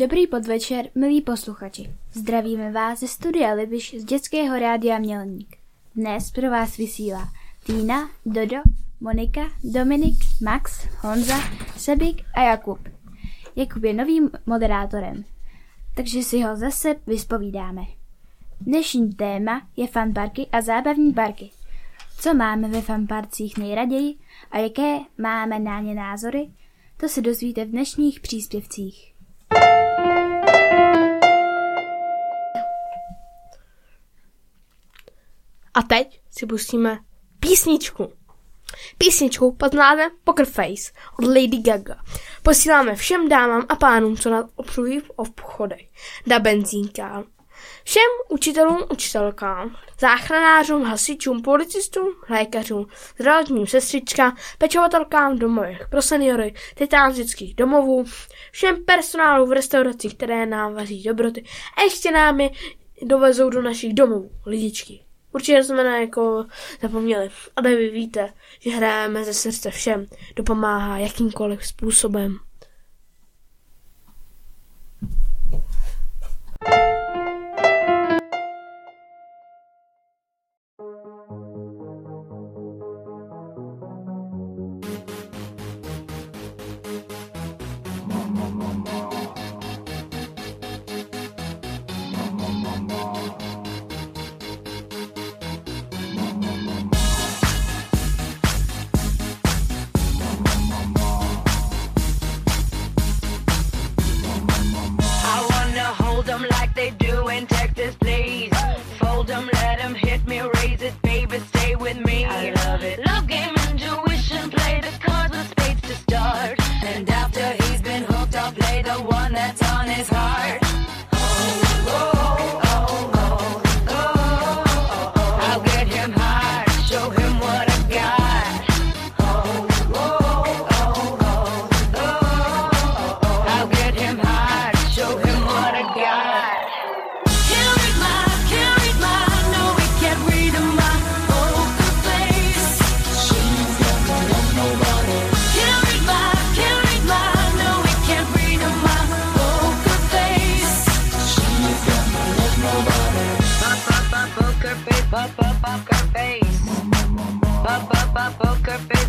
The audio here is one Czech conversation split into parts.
Dobrý podvečer, milí posluchači. Zdravíme vás ze studia Libiš z Dětského rádia Mělník. Dnes pro vás vysílá Týna, Dodo, Monika, Dominik, Max, Honza, Sebik a Jakub. Jakub je novým moderátorem, takže si ho zase vyspovídáme. Dnešní téma je fanparky a zábavní parky. Co máme ve fanparcích nejraději a jaké máme na ně názory, to se dozvíte v dnešních příspěvcích. A teď si pustíme písničku. Písničku pod názvem Poker Face od Lady Gaga. Posíláme všem dámám a pánům, co nás obsluhují v obchodech. Da benzínka. Všem učitelům, učitelkám, záchranářům, hasičům, policistům, lékařům, zdravotním sestřičkám, pečovatelkám, domových pro seniory, titán domovů, všem personálu v restauracích, které nám vaří dobroty a ještě nám je dovezou do našich domovů lidičky. Určitě jsme na jako zapomněli, A vy víte, že hrajeme ze srdce všem, kdo pomáhá jakýmkoliv způsobem.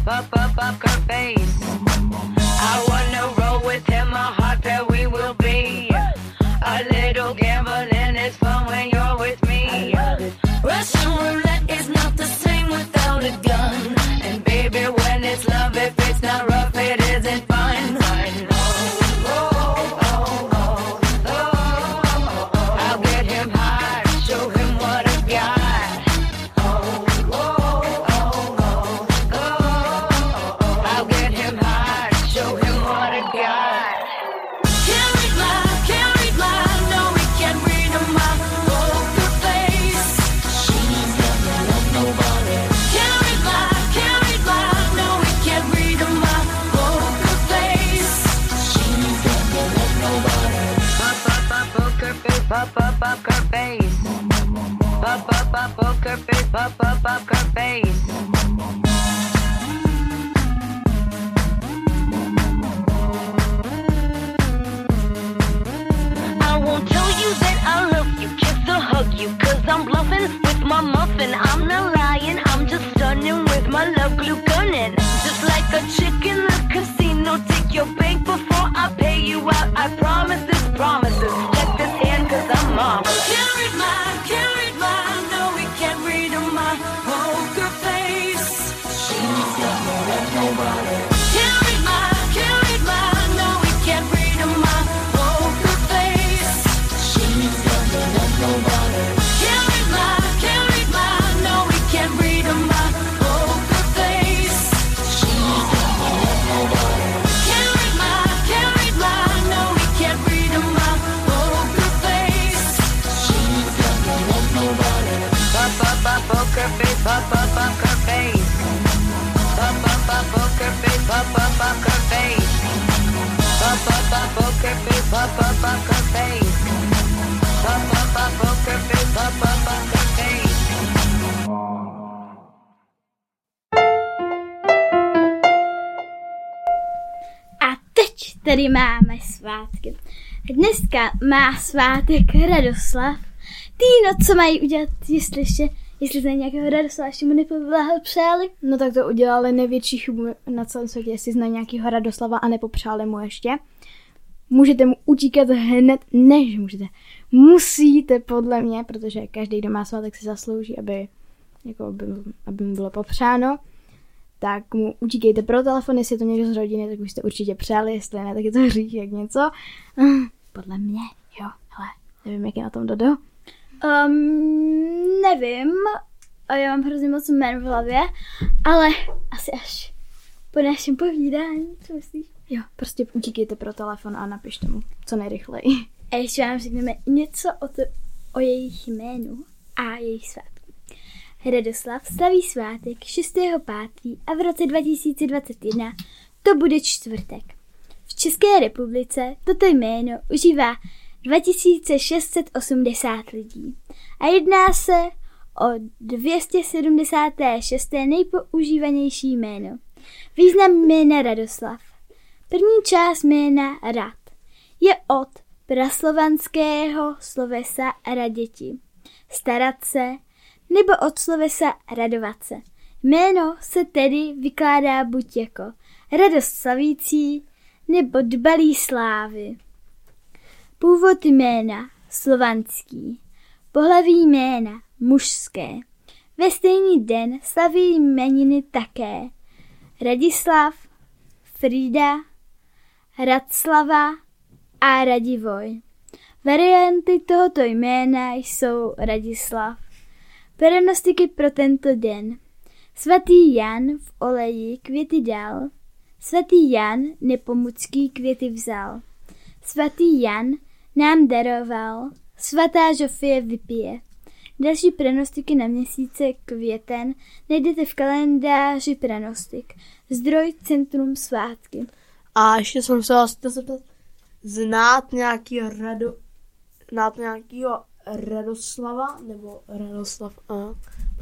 up, up, up her face. I wanna roll with him, just like a chicken. A teď tady máme svátky. Dneska má svátek Radoslav. Ty no, co mají udělat, jestli ještě, jestli znají nějakého Radoslava, ještě mu nepopřáli? No tak to udělali největší chybu na celém světě, jestli znají nějakého Radoslava a nepopřáli mu ještě. Můžete mu utíkat hned, než můžete. Musíte podle mě, protože každý, kdo má svátek, si zaslouží, aby, jako, aby, aby mu bylo popřáno. Tak mu utíkejte pro telefon, jestli je to někdo z rodiny, tak už jste určitě přáli, jestli ne, tak je to hřích jak něco. Podle mě, jo, hele, nevím, jak je na tom Dodo. Um, nevím, a já mám hrozně moc jmen v hlavě, ale asi až po našem povídání, co myslíš? Jo, prostě utíkejte pro telefon a napište mu, co nejrychleji. A ještě vám řekneme něco o, to, o jejich jménu a jejich svátku. Radoslav slaví svátek 6.5. a v roce 2021 to bude čtvrtek. V České republice toto jméno užívá 2680 lidí a jedná se o 276. nejpoužívanější jméno. Význam jména Radoslav. První část jména Rad je od praslovanského slovesa raděti, starat se, nebo od slovesa radovat se. Jméno se tedy vykládá buď jako radost slavící, nebo dbalý slávy. Původ jména slovanský, pohlaví jména mužské. Ve stejný den slaví jmeniny také Radislav, Frida, Radslava a Radivoj. Varianty tohoto jména jsou Radislav. Prognostiky pro tento den. Svatý Jan v oleji květy dal, svatý Jan nepomucký květy vzal. Svatý Jan nám daroval, svatá Žofie vypije. Další pranostiky na měsíce květen najdete v kalendáři pranostik. Zdroj Centrum svátky. A ještě jsem se vás chtěl zeptat, znát nějaký rado, znát nějakýho Radoslava, nebo Radoslav, a,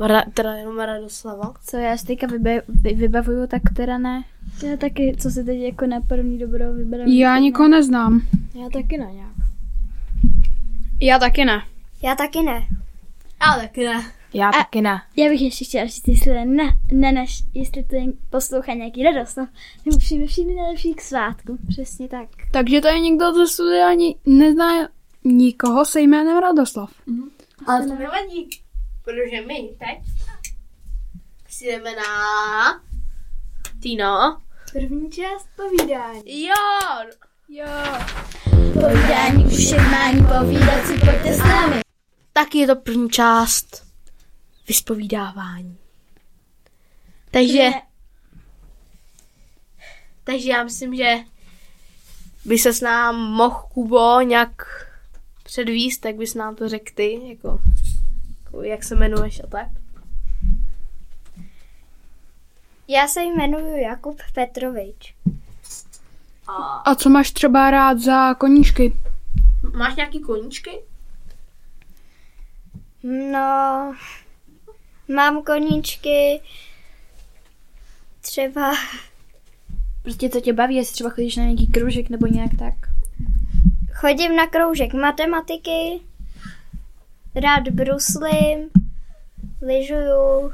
ra, teda jenom Radoslava. Co já si teďka vybe, vy, vybavuju, tak teda ne. Já taky, co se teď jako na první dobrou vyberám. Já nikoho neznám. Já taky ne nějak. Já taky ne. Já taky ne. Ale taky ne. Já A- taky ne. Já bych ještě chtěla říct, jestli na, na naš, jestli to poslouchá nějaký radost, no, nebo přijme všichni nejlepší k svátku. Přesně tak. Takže tady nikdo ze studia ani nezná nikoho se jménem Radoslav. Ale to nevadí, protože my teď si jdeme na Tino. První část povídání. Jo, Jo. Povídání už všemání povídat si pojďte s námi. tak je to první část vyspovídávání. Takže, takže já myslím, že by se s nám mohl Kubo nějak předvíst, tak bys nám to řekl ty, jako, jako jak se jmenuješ a tak. Já se jmenuji Jakub Petrovič. A co máš třeba rád za koníčky? Máš nějaký koníčky? No, mám koníčky, třeba Prostě co tě baví, jestli třeba chodíš na nějaký kružek nebo nějak tak. chodím na kroužek matematiky, rád bruslím, lyžuju,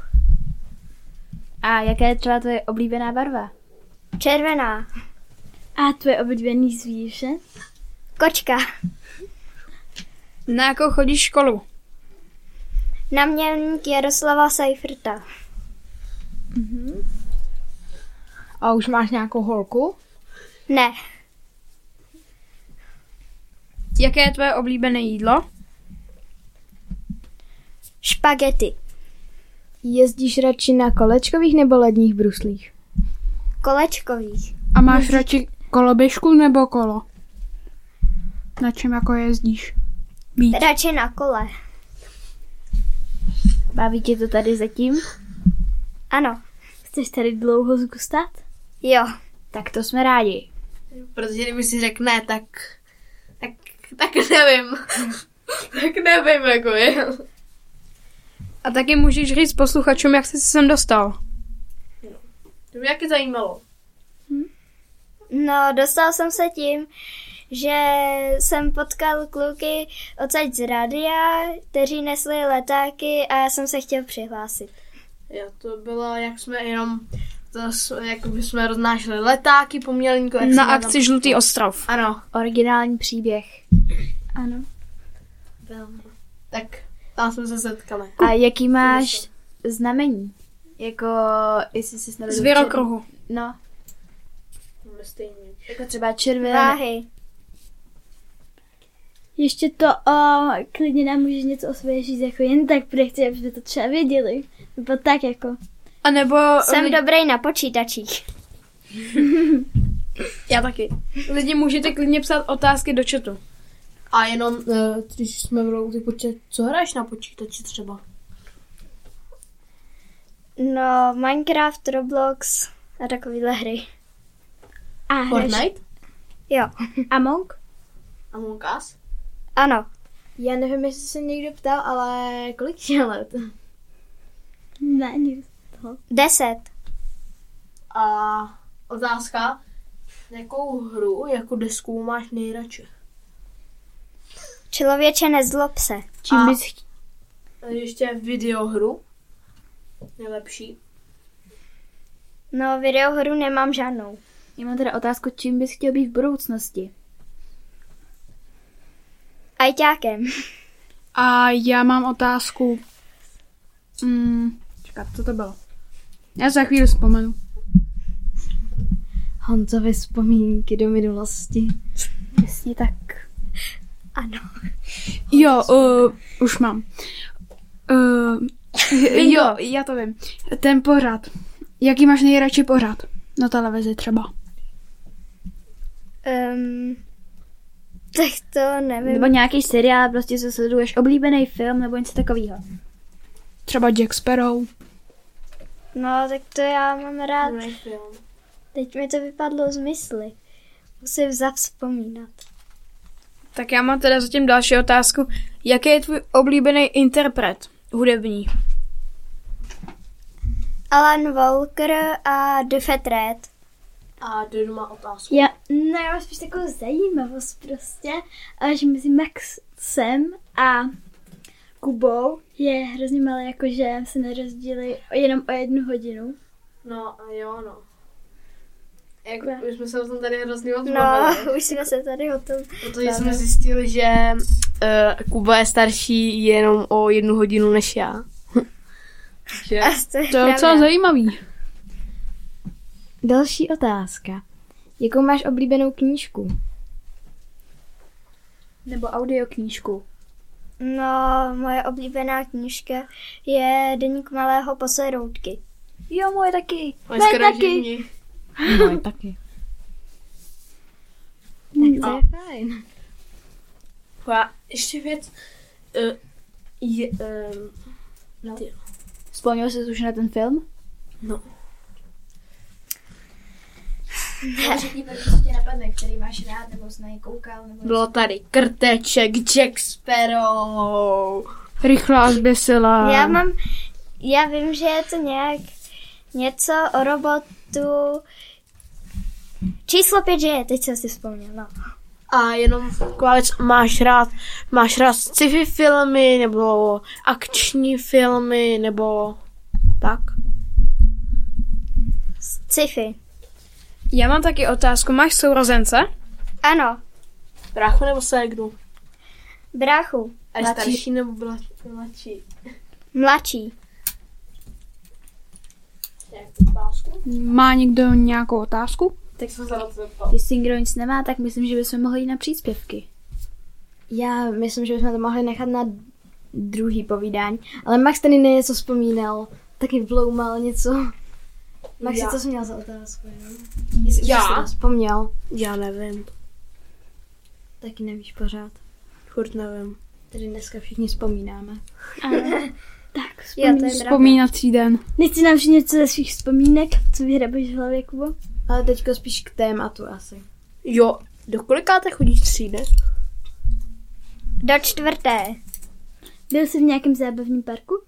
A jaká je třeba tvoje oblíbená barva? červená, A tvoje oblíbený zvíře? kočka, Na jakou chodíš školu? Náměstník Jaroslava Seiferta. A už máš nějakou holku? Ne, Jaké je tvoje oblíbené jídlo? špagety, Jezdíš radši na kolečkových nebo ledních bruslích? kolečkových, A máš radši koloběžku nebo kolo? Na čem jako jezdíš? Víc. radši na kole. Baví tě to tady zatím? Ano, Chceš tady dlouho zůstat? jo, Tak to jsme rádi. Protože kdyby si řekl ne, tak, tak, tak nevím. tak nevím, jako je. A taky můžeš říct posluchačům, jak jsi se sem dostal. To mě taky zajímalo. No, dostal jsem se tím, že jsem potkal kluky odsaď z rádia, kteří nesli letáky a já jsem se chtěl přihlásit. Jo, to bylo, jak jsme jenom, to, jako by jsme roznášeli letáky po Mělníku. jak Na akci Žlutý ostrov. Tam, ano, Originální příběh. Ano. tak tam jsme se setkali. A jaký máš znamení? Jako, jestli jsi snad... Z Věrokruhu. No, Máme stejně. jako třeba červený. Váhy. Ještě to, o, klidně nám můžeš něco o sobě říct, jako jen tak, protože chci, aby jsme to třeba věděli. Nebo tak jako. A nebo... Jsem dobrý na počítačích. Já taky. Lidi můžete klidně psát otázky do chatu. A jenom, eh, když jsme v ty počítač, co hraješ na počítači třeba? No, Minecraft, Roblox a takovéhle hry. A Fortnite? Jo, Among? Among Us? Ano. Já nevím, jestli se někdo ptal, ale kolik je let? Ne. Deset. A otázka, jakou hru jako desku máš nejradši? Člověče, nezlob se. Čím A- bys chtě... A ještě videohru? Nejlepší. No, videohru nemám žádnou. Já mám teda otázku, čím bys chtěl být v budoucnosti? Ajťákem. A já mám otázku. Mm, čekat, co to bylo? Já za chvíli vzpomenu. Honzovi vzpomínky do minulosti. Přesně tak. Ano. Jo, uh, už mám. Uh, jo, já to vím. Ten pořad. Jaký máš nejradši pořad? Na televizi třeba. Um, tak to nevím. Nebo nějaký seriál, prostě co sleduješ, oblíbený film nebo něco takového. Třeba Jack Sparrow. No, tak to já mám rád. Teď mi to vypadlo z mysli. Musím zavzpomínat. Tak já mám teda zatím další otázku. Jaký je tvůj oblíbený interpret hudební? Alan Walker a Duffet Red. A Dodu má otázku. Já, no já mám spíš takovou zajímavost prostě, ale že mezi Maxem a Kubou je hrozně malé, jakože se nerozdělili jenom o jednu hodinu. No a jo, no. Jak, už jsme se o tom tady hrozně bavili. No, už jsme se tady o tom... Protože jsme zjistili, že uh, Kuba je starší jenom o jednu hodinu než já. že? A to je docela zajímavý. Další otázka. Jakou máš oblíbenou knížku? Nebo audioknížku. No, moje oblíbená knížka je Deník malého poseroutky. Jo, moje taky. Moje skoro taky. Moje taky. Tak to je fajn. A ještě věc. Uh, je, um, no. Vzpomněl jsi už na ten film? no. Co tě napadne, který máš rád, nebo jsi na něj koukal, nebo... Bylo tady krteček, Jack Sparrow. Rychlá a zběsilá. Já mám, já vím, že je to nějak něco o robotu. Číslo pět, že je, teď jsem si vzpomněl, no. A jenom věc, máš rád, máš rád sci-fi filmy, nebo akční filmy, nebo tak? Sci-fi. Já mám taky otázku. Máš sourozence? Ano, Bráchu nebo ségnu? bráchu. A je starší nebo mladší? Mladší. Má někdo nějakou otázku? Tak jsem se na to zeptal. Jestli někdo nic nemá, tak myslím, že bychom mohli jít na příspěvky. Já myslím, že bychom to mohli nechat na druhý povídání. Ale Max tady něco vzpomínal. Taky vloumal něco. Maxi, Já. co jsi měl za otázku? Jo? Jestli Já? jsi vzpomněl, Já nevím. taky nevíš pořád. Furt nevím. Tady dneska všichni vzpomínáme. Tak, Jo, to je pravda. Vzpomínací den. Nechci nám říct něco ze svých vzpomínek, co vyhrabeš v hlavě, Kubo? Ale teďko spíš k tématu asi. Jo, do kolikáte chodíš třídy? Do čtvrté. Byl jsi v nějakém zábavním parku?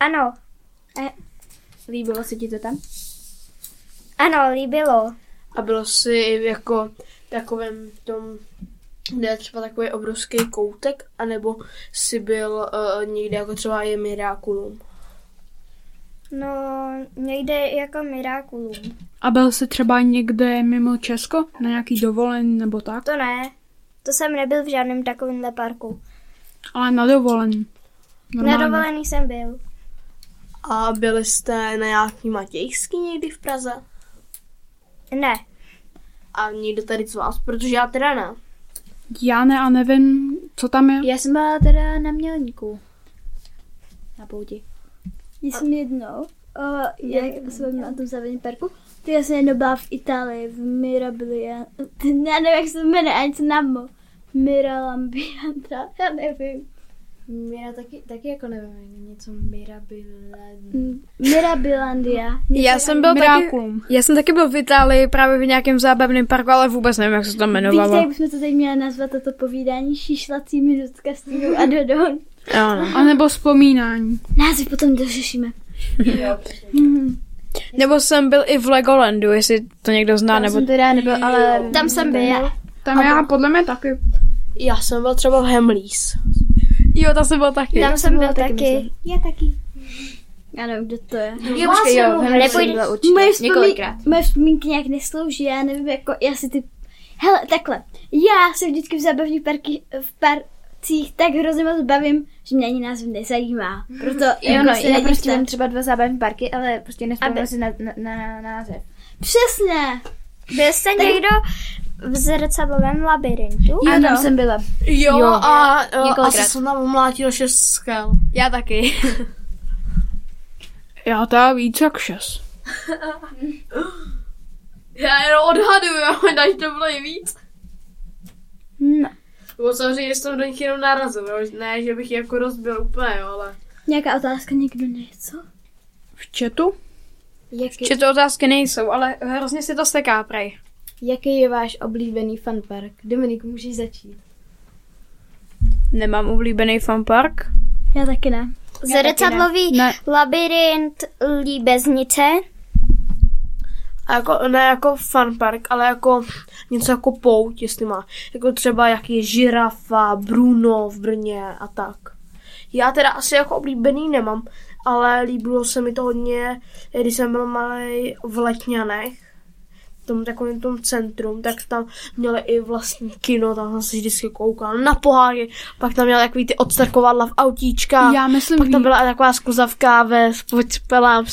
Ano, Líbilo se ti to tam? ano, líbilo. A byl jsi jako takovém tom, kde je třeba takový obrovský koutek, anebo jsi byl uh, někde jako třeba je Miraculum. No, někde jako Miraculum. A byl jsi třeba někde mimo Česko? Na nějaký dovolení nebo tak? To ne. To jsem nebyl v žádném takovémhle parku. Ale na dovolení. Normálně. Nedovolený jsem byl. A byli jste na nějaký Matějský někdy v Praze? Ne. A někdo tady z vás, protože já teda ne. Já ne a nevím, co tam je. Já jsem byla teda na mělníku. Na pouti. Já jsem jednou, uh, jak jsem na tom závodním parku, to já jsem jednou byla v Itálii, v Mirabilia, já nevím, jak se to jmenuje, ani se nám Miralambiantra, já nevím. Mira taky, taky jako nevím, něco Mirabile. Mm, Mirabilandia. Já jsem byl taky, já jsem taky byl v Itálii právě v nějakém zábavném parku, ale vůbec nevím, jak se to tam Víte, jmenovalo. jak bychom to teď měli nazvat toto povídání šišlací minutka s Týnou a Dodou. Jo, no. A nebo vzpomínání. Názvy potom dořešíme. Nebo jsem byl i v Legolandu, jestli to někdo zná, Tam nebo... jsem teda nebyl, ale... Tam jsem byl. Tam já podle mě taky. Já jsem byl třeba v Hemlís. Jo, tam jsem byl taky. Tam jsem byl taky. Já taky. Já nevím, kdo to je. Jo, počkej, jo, určitě. Moje, vzpomín- Několikrát. moje vzpomínky nějak neslouží, já nevím, jako, já si ty... Hele, takhle, já se vždycky v zábavních parky, v parcích tak hrozně moc bavím, že mě ani název nezajímá. Proto Jo, jako no, já prostě mám třeba dva zábavní parky, ale prostě nespomínám si na, na, na, na název. Přesně. Byl jste někdo v zrcadlovém labirintu? Jo, tam jsem byla. Jo, Jo, a několikrát. asi jsem tam umlátil šest skel. Já taky. Já teda víc jak šest. Já jenom odhaduju, ale že to bylo i víc. No. Bo samozřejmě jsem do nich jenom narazil, jo. ne, že bych je jako rozbil úplně, jo, ale... Nějaká otázka, někdo něco? V chatu? Jaký, Či to otázky nejsou, ale hrozně si to steká, prej. Jaký je váš oblíbený funpark? Dominik, můžeš začít. Nemám oblíbený fanpark. Já taky ne. Zrcadlový Ne. labirint líbeznice. A jako, ne jako fun park, ale jako něco jako pouť, jestli má. Jako třeba jak je žirafa, Bruno v Brně a tak. Já teda asi jako oblíbený nemám, ale líbilo se mi to hodně, když jsem byl malý v Letňanech, tom takovém tom centrum, tak tam měli i vlastní kino, tam jsem se vždycky koukal na poháry, pak tam měl takový ty odstarkovadla v autíčkách. Já myslím, Pak tam ví- byla taková skluzavka ve spočpelám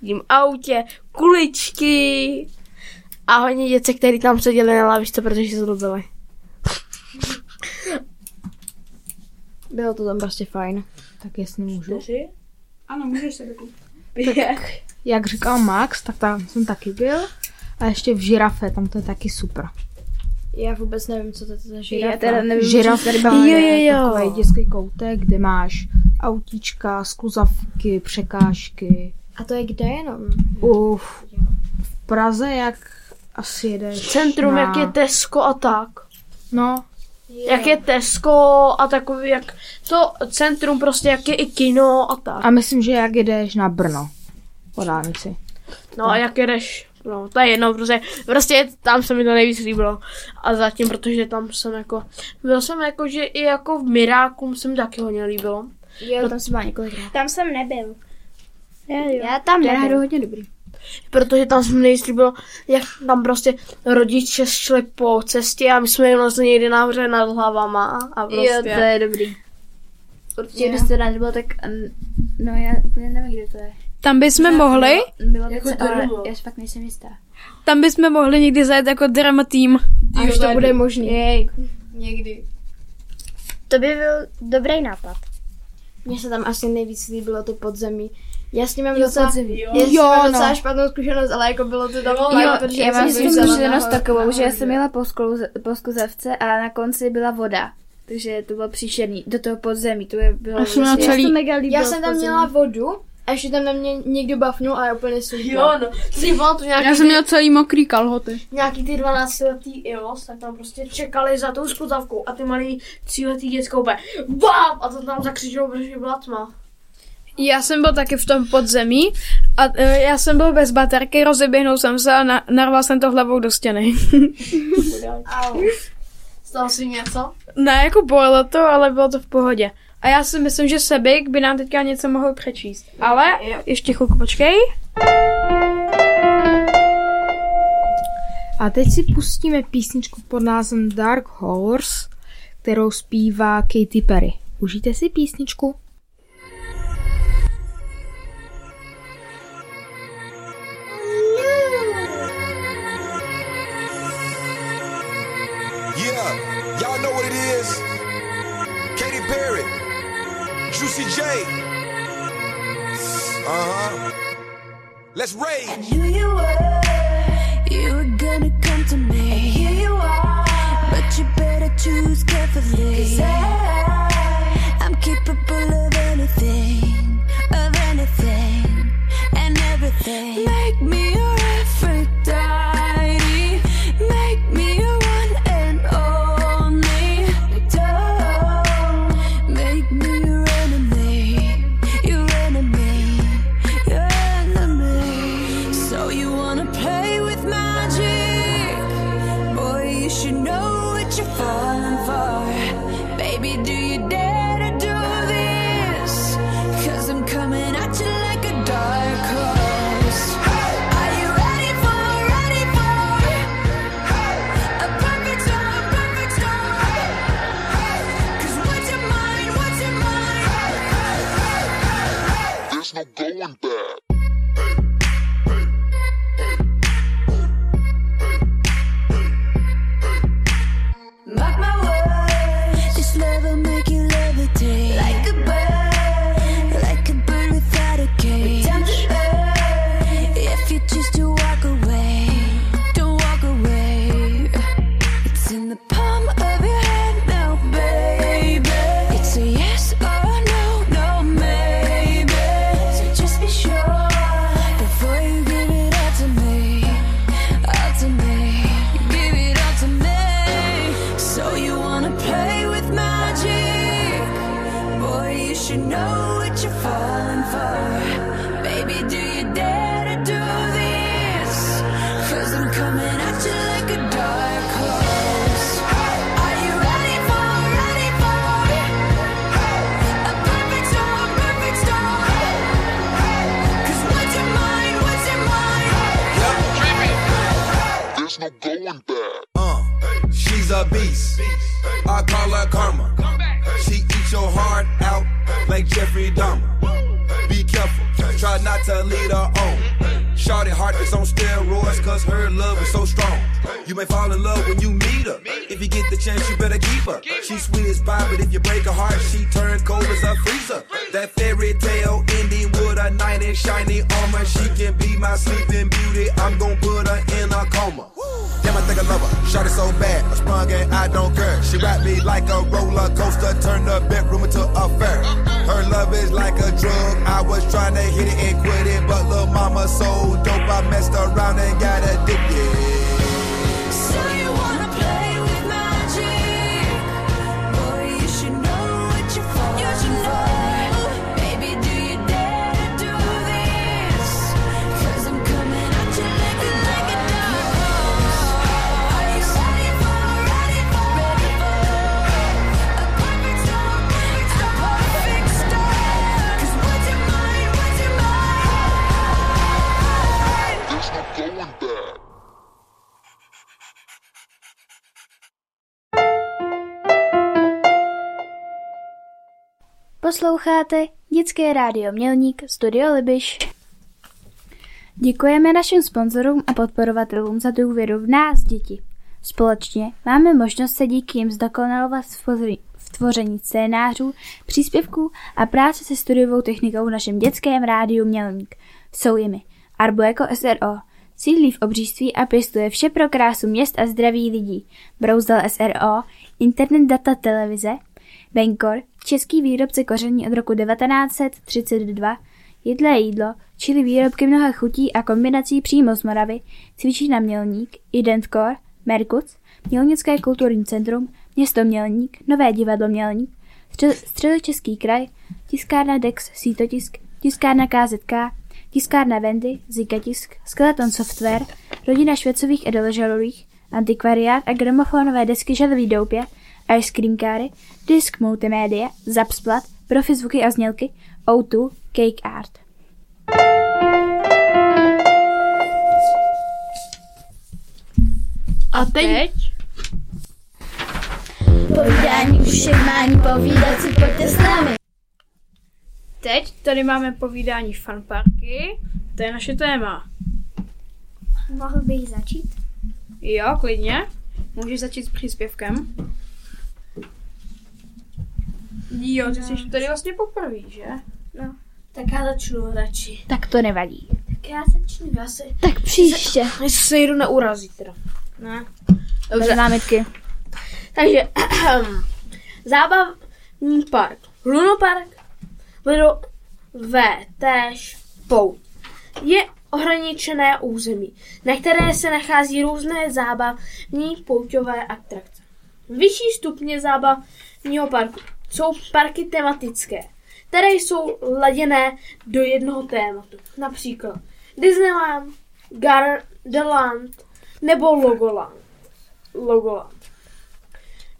tím autě, kuličky a hodně děcek, který tam seděli na lavičce, protože se zlobili. Bylo to tam prostě fajn. Tak jestli můžu. Ano, můžeš se dokud. Jak říkal Max, tak tam jsem taky byl. A ještě v žirafe, tam to je taky super. Já vůbec nevím, co to je za žirafa. Já teda nevím, Žiraf co tady je Jo, jo, jo. takový dětský koutek, kde máš autíčka, skluzavky, překážky. A to je kde jenom? Uf, v Praze jak asi jede. Centrum, na- jak je Tesco a tak. No, Jak je Tesco a takový, jak to centrum prostě, jak je i kino a tak. a myslím, že jak jedeš na Brno. Po dálnici. No a jak jedeš, no to je jedno, prostě, prostě tam se mi to nejvíc líbilo. A zatím, protože tam jsem jako, byl jsem jako, že i jako v Mirákum se mi taky hodně líbilo. Jo, tam jsem byla několikrát. Tam jsem nebyl. Já, jo. Já tam nebyl. náhodou hodně dobrý. Protože tam se mi nejvíc líbilo, jak tam prostě rodiče šli po cestě a my jsme jenom z někdy nahoře nad hlavama a prostě. Jo, to je dobrý. Určitě, kdybyste teda nebylo, tak... No, já úplně nevím, kde to je. Tam bychom mohli, Bylo Jako jako ale Drmo. já si fakt nejsem jistá. tam bychom mohli někdy zajet jako drama tým. Až to bude možný. Jej, Někdy. To by byl dobrý nápad. Mně se tam asi nejvíc líbilo to podzemí. Já s tím mám docela, podzemí. Jo, mám no. docela špatnou zkušenost, ale jako bylo to tam Jo, protože já mám zkušenost nahoru. takovou, že já jsem jela po, skluze, po skluzavce a na konci byla voda. Takže to bylo příšerný. Do toho podzemí, to je bylo... Já jsem vlastně- celý- to mega líbilo. Já jsem tam měla vodu a ještě tam na mě někdo bafnul a já úplně super. Jo, no. Si to nějaký, Já jsem měl celý mokrý kalhoty. nějaký ty 12 letý Ios, tak tam prostě čekali za tou skutavkou a ty malý tříletý děcko úplně BAM! A to tam zakřičelo, protože byla tma. Já jsem byl taky v tom podzemí a e, já jsem byl bez baterky, rozeběhnul jsem se a na, narval jsem to hlavou do stěny. Stalo si něco? ne, jako bolelo to, ale bylo to v pohodě. A já si myslím, že Sebik by nám teďka něco mohl přečíst. Ale ještě chvilku počkej. A teď si pustíme písničku pod názvem Dark Horse, kterou zpívá Katy Perry. Užijte si písničku. Juicy J. Uh huh. Let's rage. knew you were, you were gonna come to me. And here you are, but you better choose carefully. Cause I, Karma. She eats your heart out like Jeffrey Dahmer. Be careful, try not to lead her on. Shorty heart is on steroids cause her love is so strong. You may fall in love when you meet her. If you get the chance, you better keep her. She's sweet as pie, but if you break her heart, she turns cold as a freezer. That fairy tale ending with a knight in shiny armor. She can be my sleeping beauty. I'm gonna put her in a coma. Damn, I think I love her. Shot it so bad, I sprung and I don't care. She wrapped me like a roller coaster, turned the bedroom into a fair. Her love is like a drug. I was trying to hit it and quit it, but little mama so dope, I messed around and got addicted. Posloucháte Dětské rádio Mělník, Studio Libiš. Děkujeme našim sponzorům a podporovatelům za důvěru v nás, děti. Společně máme možnost se díky jim zdokonalovat v tvoření- scénářů, příspěvků a práce se studiovou technikou v našem dětském rádiu Mělník. Jsou jimi Arbo jako SRO, sídlí v obřížství a pěstuje vše pro krásu měst a zdraví lidí. Brouzdal SRO, internet data televize, Benkor, český výrobce koření od roku 1932, jedlé jídlo, čili výrobky mnoha chutí a kombinací přímo z Moravy, cvičí na Mělník, Identkor, Merkuc, Mělnické kulturní centrum, město Mělník, Nové divadlo Mělník, Střed- Středočeský kraj, tiskárna Dex, Sítotisk, tiskárna KZK, tiskárna Vendy, Zikatisk, Skeleton Software, rodina Švecových Edelžalových, antikvariát a gramofonové desky Žadový doupě, Ice Cream Káry, Disk Multimédia, Zapsplat, Profi zvuky a znělky, O2, Cake Art. A teď? Povídání už mání povídat si pojďte s námi. Teď tady máme povídání fanparky. To je naše téma. Mohl bych začít? Jo, klidně. Můžeš začít s příspěvkem. Jo, ty jsi tady vlastně poprvé, že? Tak já začnu radši. Tak to nevadí. Tak já začnu, já se... Tak příště. Já se jdu neurazit teda. Ne? Bez námitky. Takže, zábavní park. Lunopark, vedou ve též pout. Je ohraničené území, na které se nachází různé zábavní pouťové atrakce. Vyšší stupně zábavního parku jsou parky tematické, které jsou laděné do jednoho tématu. Například Disneyland, Gardaland nebo Logoland. Logoland.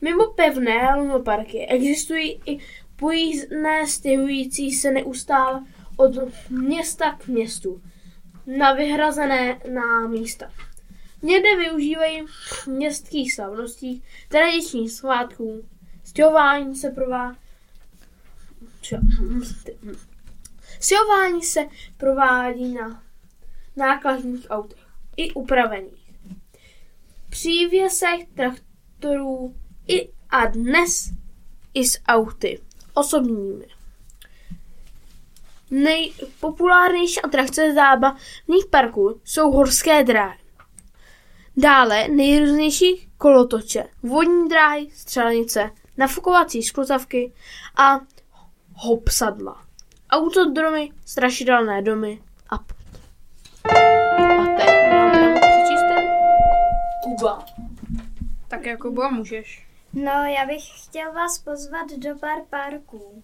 Mimo pevné lunoparky existují i pojízdné stěhující se neustále od města k městu na vyhrazené na místa. Někde využívají městských slavností, tradičních svátků, stěhování se prová... Stěhování se provádí na nákladních autech i upravených. Přívěsech traktorů i a dnes i s auty osobními. Nejpopulárnější atrakce zábavních parků jsou horské dráhy. Dále nejrůznější kolotoče, vodní dráhy, střelnice, nafukovací skluzavky a hopsadla. Autodromy, strašidelné domy a pod. A teď nám přečíst ten Kuba. Tak jako bo můžeš. No, já bych chtěl vás pozvat do pár parků.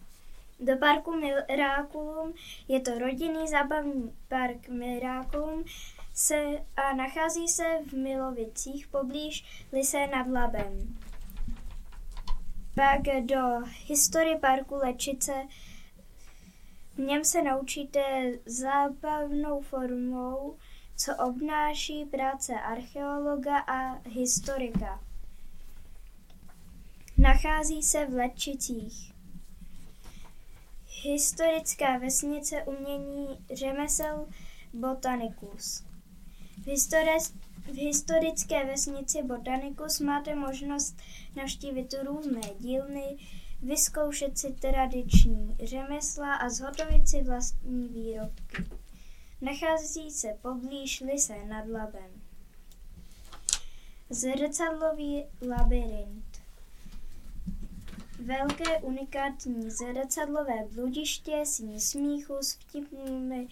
Do parku Miraculum je to rodinný zábavní park Miraculum se, a nachází se v Milovicích poblíž Lise nad Labem. Pak do historie parku Lečice v něm se naučíte zábavnou formou, co obnáší práce archeologa a historika. Nachází se v Lečicích. Historická vesnice umění řemesel Botanicus. V, historis, v historické vesnici Botanicus máte možnost navštívit různé dílny, vyzkoušet si tradiční řemesla a zhotovit si vlastní výrobky. Nachází se poblíž Lise nad Labem. Zrcadlový labirint. Velké unikátní zrcadlové bludiště, síň smíchu s vtipnými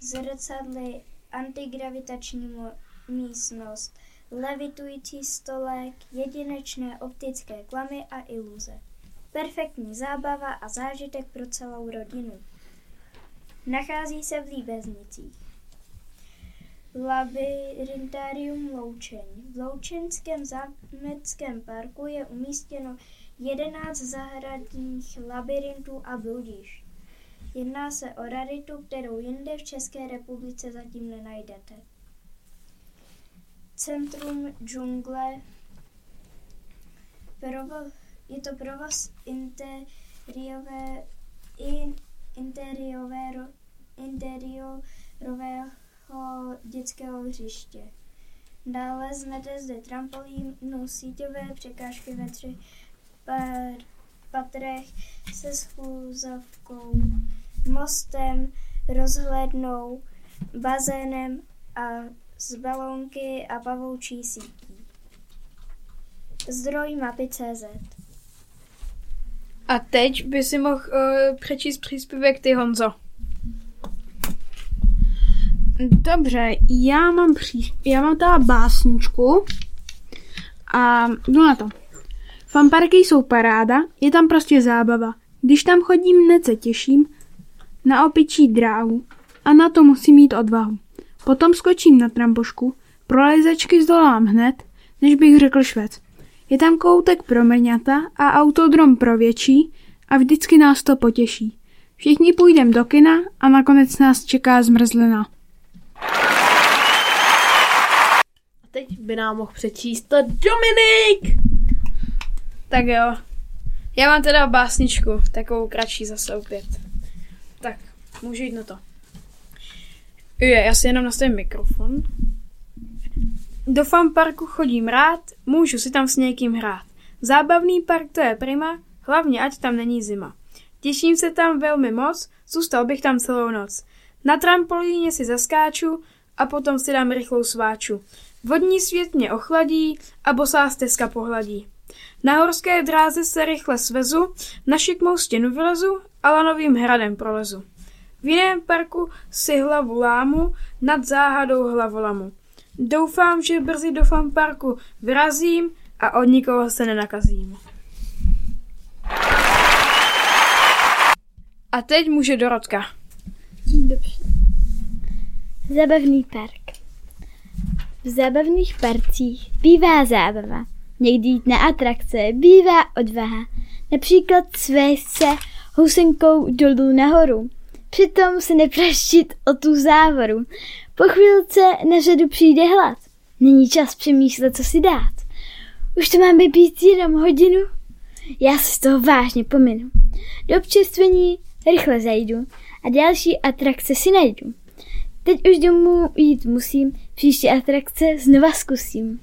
zrcadly, antigravitační mo- místnost, levitující stolek, jedinečné optické klamy a iluze. Perfektní zábava a zážitek pro celou rodinu. Nachází se v Líbeznicích. Labyrintárium Loučeň. V Loučenském zámeckém parku je umístěno 11 zahradních labyrintů a bludišť. Jedná se o raritu, kterou jinde v České republice zatím nenajdete. Centrum džungle. Provo, je to provoz interiové, in, interiového, interiorového dětského hřiště. Dále znete zde trampolínu, síťové překážky ve tři pár patrech se schůzavkou, mostem, rozhlednou, bazénem a z balónky a pavoučí sítí. Zdroj mapy CZ. A teď by si mohl uh, přečíst příspěvek ty, Honzo. Dobře, já mám, pří... já mám teda básničku a jdu na to. Fanparky jsou paráda, je tam prostě zábava. Když tam chodím, hned se těším na opičí dráhu a na to musím mít odvahu. Potom skočím na trampošku, prolejzačky zdolám hned, než bych řekl švec. Je tam koutek pro mrňata a autodrom pro větší a vždycky nás to potěší. Všichni půjdeme do kina a nakonec nás čeká zmrzlina. A teď by nám mohl přečíst to Dominik! Tak jo. Já mám teda básničku, takovou kratší zase opět. Tak, můžu jít na to. Je, já si jenom nastavím mikrofon. Do fanparku chodím rád, můžu si tam s někým hrát. Zábavný park to je prima, hlavně ať tam není zima. Těším se tam velmi moc, zůstal bych tam celou noc. Na trampolíně si zaskáču a potom si dám rychlou sváču. Vodní svět mě ochladí a bosá stezka pohladí. Na horské dráze se rychle svezu, na šikmou stěnu vylezu a lanovým hradem prolezu. V jiném parku si hlavu lámu, nad záhadou hlavolamu. Doufám, že brzy do fanparku vyrazím a od nikoho se nenakazím. A teď může Dorotka. Dobře. Zábavný park. V zábavných parcích bývá zábava. Někdy jít na atrakce bývá odvaha. Například svést se housenkou dolů nahoru. Přitom se nepraštit o tu závoru. Po chvílce na řadu přijde hlad. Není čas přemýšlet, co si dát. Už to máme být jenom hodinu? Já se z toho vážně pominu. Do občerstvení rychle zajdu a další atrakce si najdu. Teď už domů jít musím, příští atrakce znova zkusím.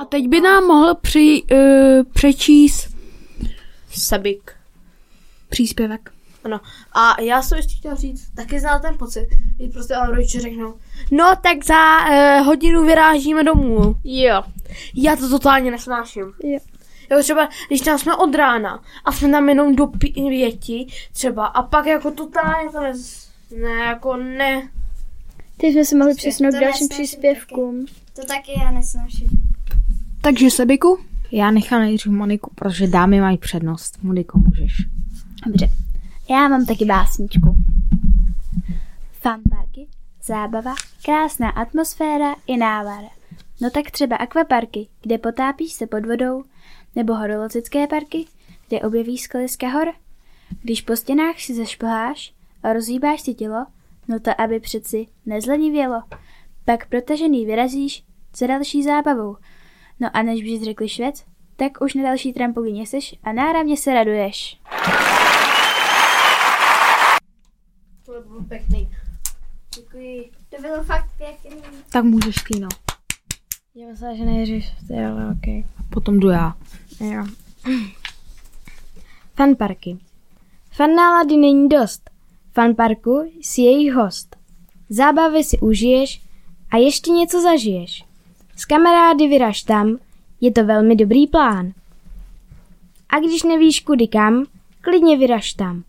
A teď by nám mohl při, uh, přečíst Sabik. příspěvek. Ano. A já jsem ještě chtěl říct, taky znal ten pocit, když prostě ale rodiče řeknou, no tak za uh, hodinu vyrážíme domů. Jo. Já to totálně nesnáším. Jo. Jako třeba, když tam jsme od rána a jsme tam jenom do pěti třeba a pak jako totálně to ne, ne jako ne. Teď jsme se mohli přesunout to k dalším nesnáším příspěvkům. To taky já nesnáším. Takže Sebiku? Já nechám nejdřív Moniku, protože dámy mají přednost. Moniko, můžeš. Dobře, já mám taky básničku. Fanparky, zábava, krásná atmosféra i návara. No tak třeba akvaparky, kde potápíš se pod vodou, nebo horologické parky, kde objevíš skaliska hor. Když po stěnách si zašplháš a rozhýbáš si tělo, no to aby přeci nezlenivělo. Pak protažený vyrazíš za další zábavou. No a než bys řekli švec, tak už na další trampolíně seš a náramně se raduješ. To bylo pěkný. Děkuji. To bylo fakt pěkný. Tak můžeš, Týno. Já myslím, že nejdřív ty, ale okej. Potom jdu já. Jo. Fanparky. Fan nálady není dost. Fanparku si jejich host. Zábavy si užiješ a ještě něco zažiješ. S kamarády vyraž tam, je to velmi dobrý plán. A když nevíš kudy kam, klidně vyraž tam.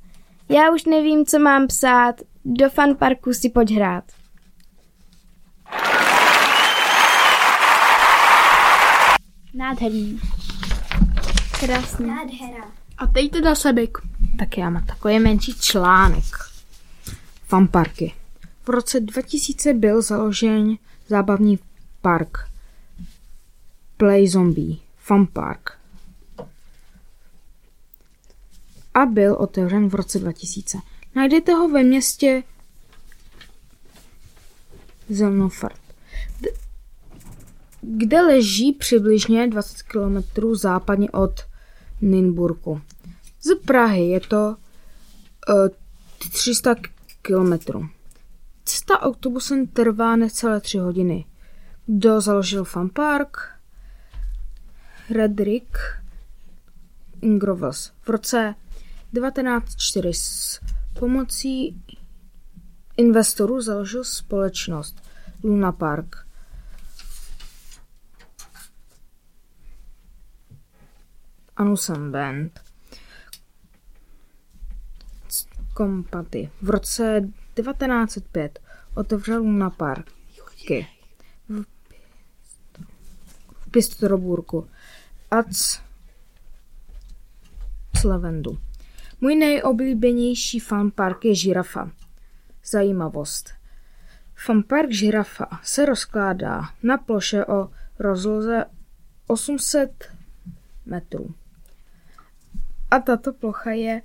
Já už nevím, co mám psát, do fanparku si pojď hrát. Nádherný. Krásný. Nádhera. A teď teda Sebik. Tak já mám takový menší článek. Fanparky. V roce 2000 byl založen zábavní park Play Zombie Fun Park. A byl otevřen v roce 2000. Najdete ho ve městě Zelnofart, kde leží přibližně 20 km západně od Nynburku. Z Prahy je to uh, 300 kilometrů. Cesta autobusem trvá necelé tři hodiny. Kdo založil fanpark? Redrick Ingrovels v roce 1904 s pomocí investorů založil společnost Luna Park. Anusan Band. Kompaty. V roce 1905 otevřel Luna Parky. v Pistroburku. Ac z Lavendu. Můj nejoblíbenější fanpark je žirafa. Zajímavost. Fanpark žirafa se rozkládá na ploše o rozloze 800 metrů. A tato plocha je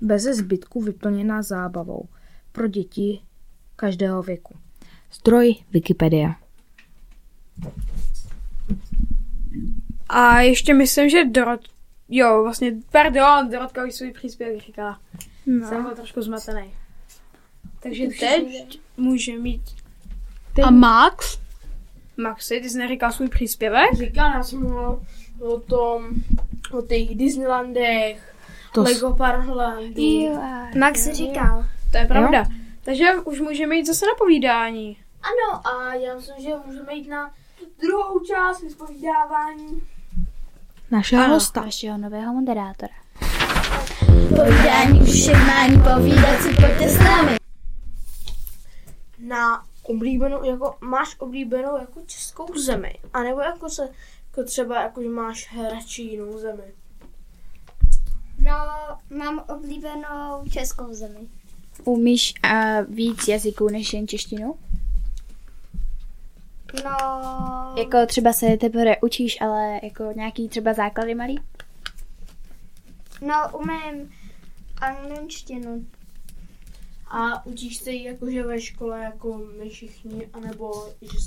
bez zbytku vyplněná zábavou pro děti každého věku. Zdroj Wikipedia. A ještě myslím, že Dorot... Jo, vlastně, pardon, Dorotka už svůj příspěvek říkala. No. Jsem byl trošku zmatený. Takže teď může mít... A Max? Maxi, ty jsi neříkal svůj příspěvek? Říkal, já jsem mluvil o tom, o těch Disneylandech, To s- Lego Parklandu. Max říkal. To je pravda. Takže už můžeme jít zase na povídání. Ano, a já myslím, že můžeme jít na druhou část vyspovídávání. Našeho hosta. Vašeho nového moderátora. Povídání povídat si pojďte s námi. Na oblíbenou, jako máš oblíbenou jako českou zemi, anebo jako se, jako třeba jako, že máš radši jinou zemi. No, mám oblíbenou českou zemi. Umíš uh, víc jazyků než jen češtinu? No, Jako třeba se teprve učíš, ale jako nějaký třeba základy malý? no umím angličtinu. A učíš se ji jakože ve škole jako my všichni, anebo že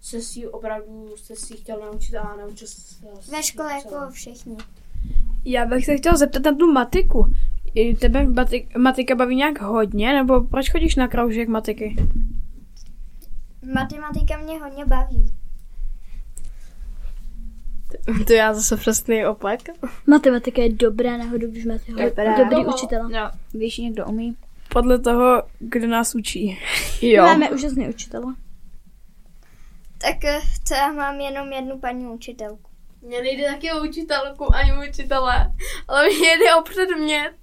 se si ji opravdu jste si ji chtěl naučit a naučil se Ve škole jako všichni. Já bych se chtěl zeptat na tu matiku. Tebe matik, matika baví nějak hodně, nebo proč chodíš na kroužek matiky? Matematika mě hodně baví. To já zase přesný opak. Matematika je dobrá náhodou, když máte ho- Vypadá. dobrý učitele. No, víš, někdo umí. Podle toho, kdo nás učí. Jo. Máme úžasný učitele. Tak eh, to já mám jenom jednu paní učitelku. Mně nejde taky o učitelku ani o učitele, ale mě jde o předmět.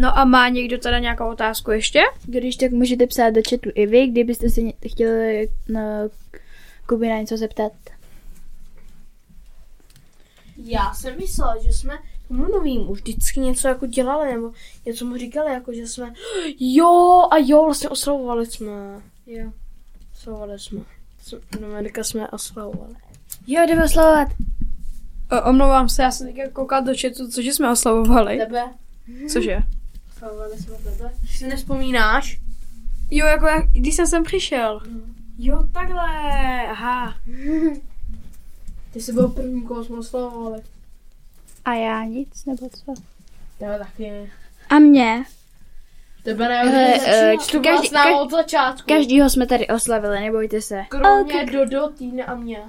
No a má někdo teda nějakou otázku ještě? Když tak můžete psát do chatu i vy, kdybyste se chtěli na Kuby na něco zeptat. Já jsem myslel, že jsme tomu novým už vždycky něco jako dělali, nebo něco mu říkali, jako že jsme, jo a jo, vlastně oslavovali jsme. Jo, oslavovali jsme. Jsme- No, Amerika jsme oslavovali. Jo, jdeme oslavovat. O, omlouvám se, já jsem teďka koukal do chatu, cože jsme oslavovali. Tebe? Cože? Oslavovali jsme tebe. Si nespomínáš? Jo, jako jak, když jsem sem přišel. Jo, takhle, aha. Ty jsi byl první, koho jsme oslavovali. A já nic, nebo co? Tebe taky. A mě? Tebe ne, eh, to byla každý- s námi kaž- od začátku. Každýho jsme tady oslavili, nebojte se. Kromě Dodo, Týny a mě.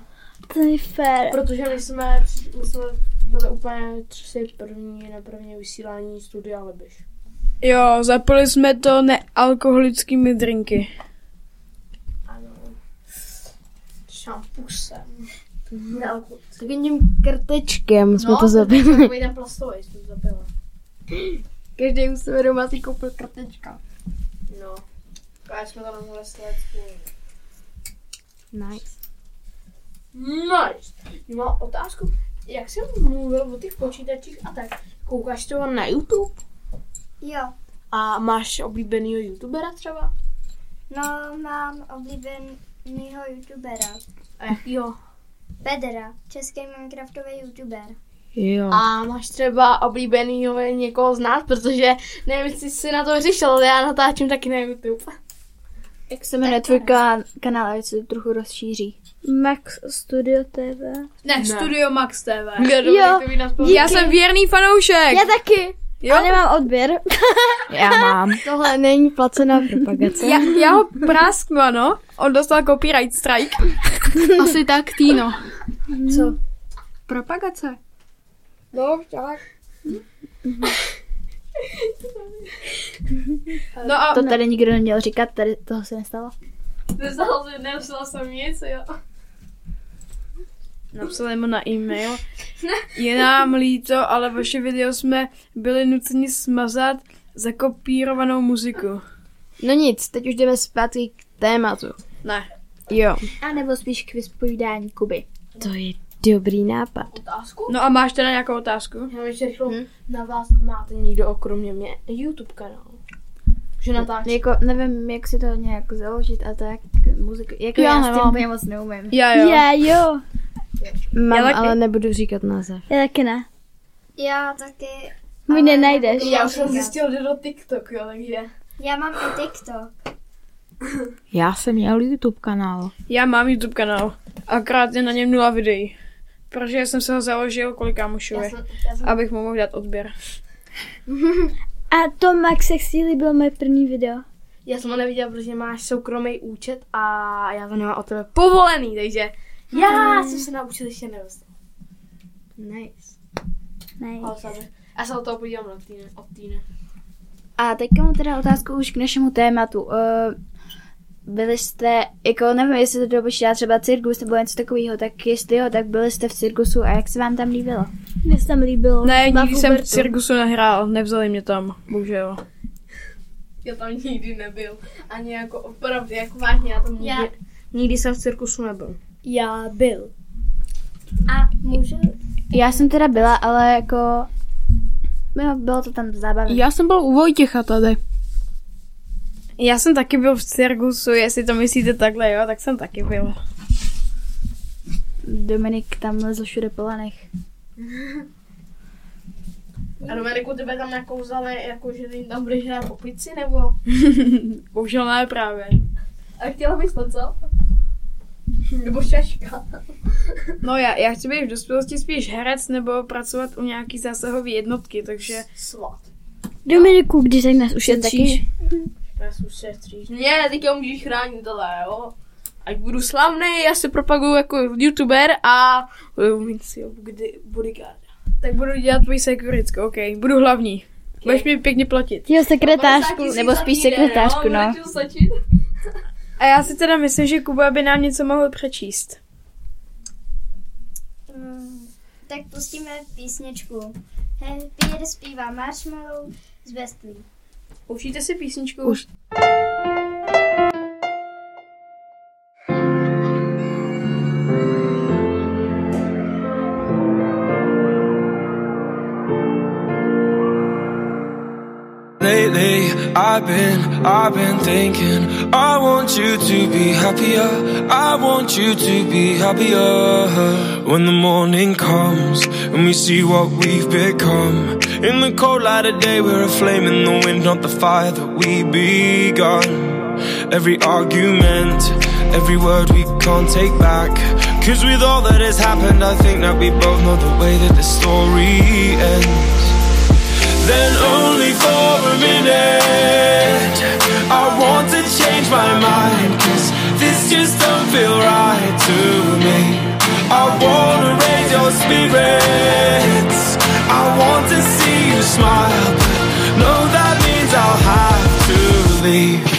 To je fér. Protože my jsme, my jsme byli úplně tři první na první vysílání studia Lebiš. Jo, zapili jsme to nealkoholickými drinky. Ano. Šampusem. Nealkoholickým. Takovým krtečkem jsme No, to zabili. Takový ten plastový jsme to zabili. Každý u sebe doma si koupil krtečka. No. A jsme to nemohli sledovat spolu. Nice. Nice. Mám otázku. Jak jsem mluvil o těch počítačích a tak, koukáš to na YouTube? Jo, A máš oblíbenýho youtubera třeba? no mám oblíbenýho youtubera. A jakýho? Pedra, český minecraftový youtuber. Jo. A máš třeba oblíbenýho někoho z nás, protože nevím, jestli jsi na to řešil, ale já natáčím taky na YouTube. Jak se jmenuje tvůj ka- kanál, ať se trochu rozšíří. Max Studio TV. Ne, Studio Max TV. Jo, Já jsem věrný fanoušek. Já taky. Jo? A nemám odběr. Já mám. Tohle není placená propagace. Já, já ho prásknu, ano. On dostal copyright strike. Asi tak, Týno. Co? Propagace. No, tak. No a To tady nikdo neměl říkat, tady toho se nestalo. Nezal, nevzal jsem nic, jo. Napsali mu na e-mail. Je nám líto, ale vaše video jsme byli nuceni smazat za kopírovanou muziku. No nic, teď už jdeme zpátky k tématu. Ne. Jo. A nebo spíš k vyspovídání Kuby. To je dobrý nápad. Otázku? No a máš teda nějakou otázku? Já ještě rychlou. Na vás máte někdo okromě mě YouTube kanál? Že natáčí. Jako, nevím, jak si to nějak založit a tak, muziku. Jako Já já, s tím úplně moc neumím. Já jo. Já jo. Mám, Já ale nebudu říkat název. Já taky ne. Já taky. Mi ale nenajdeš. Já už jsem zjistil, že do TikTok, jo, takže... Já mám i TikTok. Já jsem měl YouTube kanál. Já mám YouTube kanál. Akorát je na něm nula videí. Protože jsem se ho založil kolik kámošovi. Jsem, Abych mu mohl dát odběr. A to Max, si líbil moje první video? já jsem ho neviděl, protože máš soukromý účet a já to nemám od tebe povolený, takže já jsem se naučil ještě nedostat. Nice. Sabe. Já se o toho podívám na týne, od týne. A teďka mám teda otázku už k našemu tématu. Uh, byli jste, jako nevím, jestli to dopočítá třeba cirkus nebo něco takového, tak jestli jo, tak byli jste v cirkusu a jak se vám tam líbilo? Mně se tam líbilo. Ne, nikdy jsem v cirkusu nehrál. Nevzali mě tam. Bohužel. Já tam nikdy nebyl. Ani jako opravdu, jako vážně, já tam nikdy, Já- nikdy jsem v cirkusu nebyl. Já byl. A můžu? Já jsem teda byla, ale jako bylo, bylo to tam zábavné. Já jsem byl u Vojtěcha tady. Já jsem taky byl v cirkusu, jestli to myslíte takhle, jo, tak jsem taky byl. Dominik tam lezl všude po lanech. A Dominiku, tebe tam nakouzali, jako že ty tam budeš hrát opici, nebo? Bohužel ne právě. A chtěla bys to, co? Nebo šaška. No já, já chci být v dospělosti spíš herec nebo pracovat u nějaký zásahové jednotky, takže Svat. Dominiku, když tak nás ušetříš. Já se stříž. Ne, teďka můžeš chránit tohle, jo? Ať budu slavný, já se propaguju jako youtuber a budu mít si kdy bodyguard. tak budu dělat tvoji sekuritku, ok, budu hlavní. Budeš mi pěkně platit. Jo, sekretářku, nebo spíš sekretářku, no. A já si teda myslím, že Kuba by nám něco mohl přečíst. Mm, tak pustíme písničku. Happy zpívá Marshmallow z Westley. Pouštíte si písničku? Už. I've been, I've been thinking. I want you to be happier. I want you to be happier. When the morning comes and we see what we've become. In the cold light of day, we're a flame in the wind, not the fire that we begun. Every argument, every word we can't take back. Cause with all that has happened, I think that we both know the way that the story ends then only for a minute. I want to change my mind Cause this just don't feel right to me. I wanna raise your spirits. I want to see you smile. No, that means I'll have to leave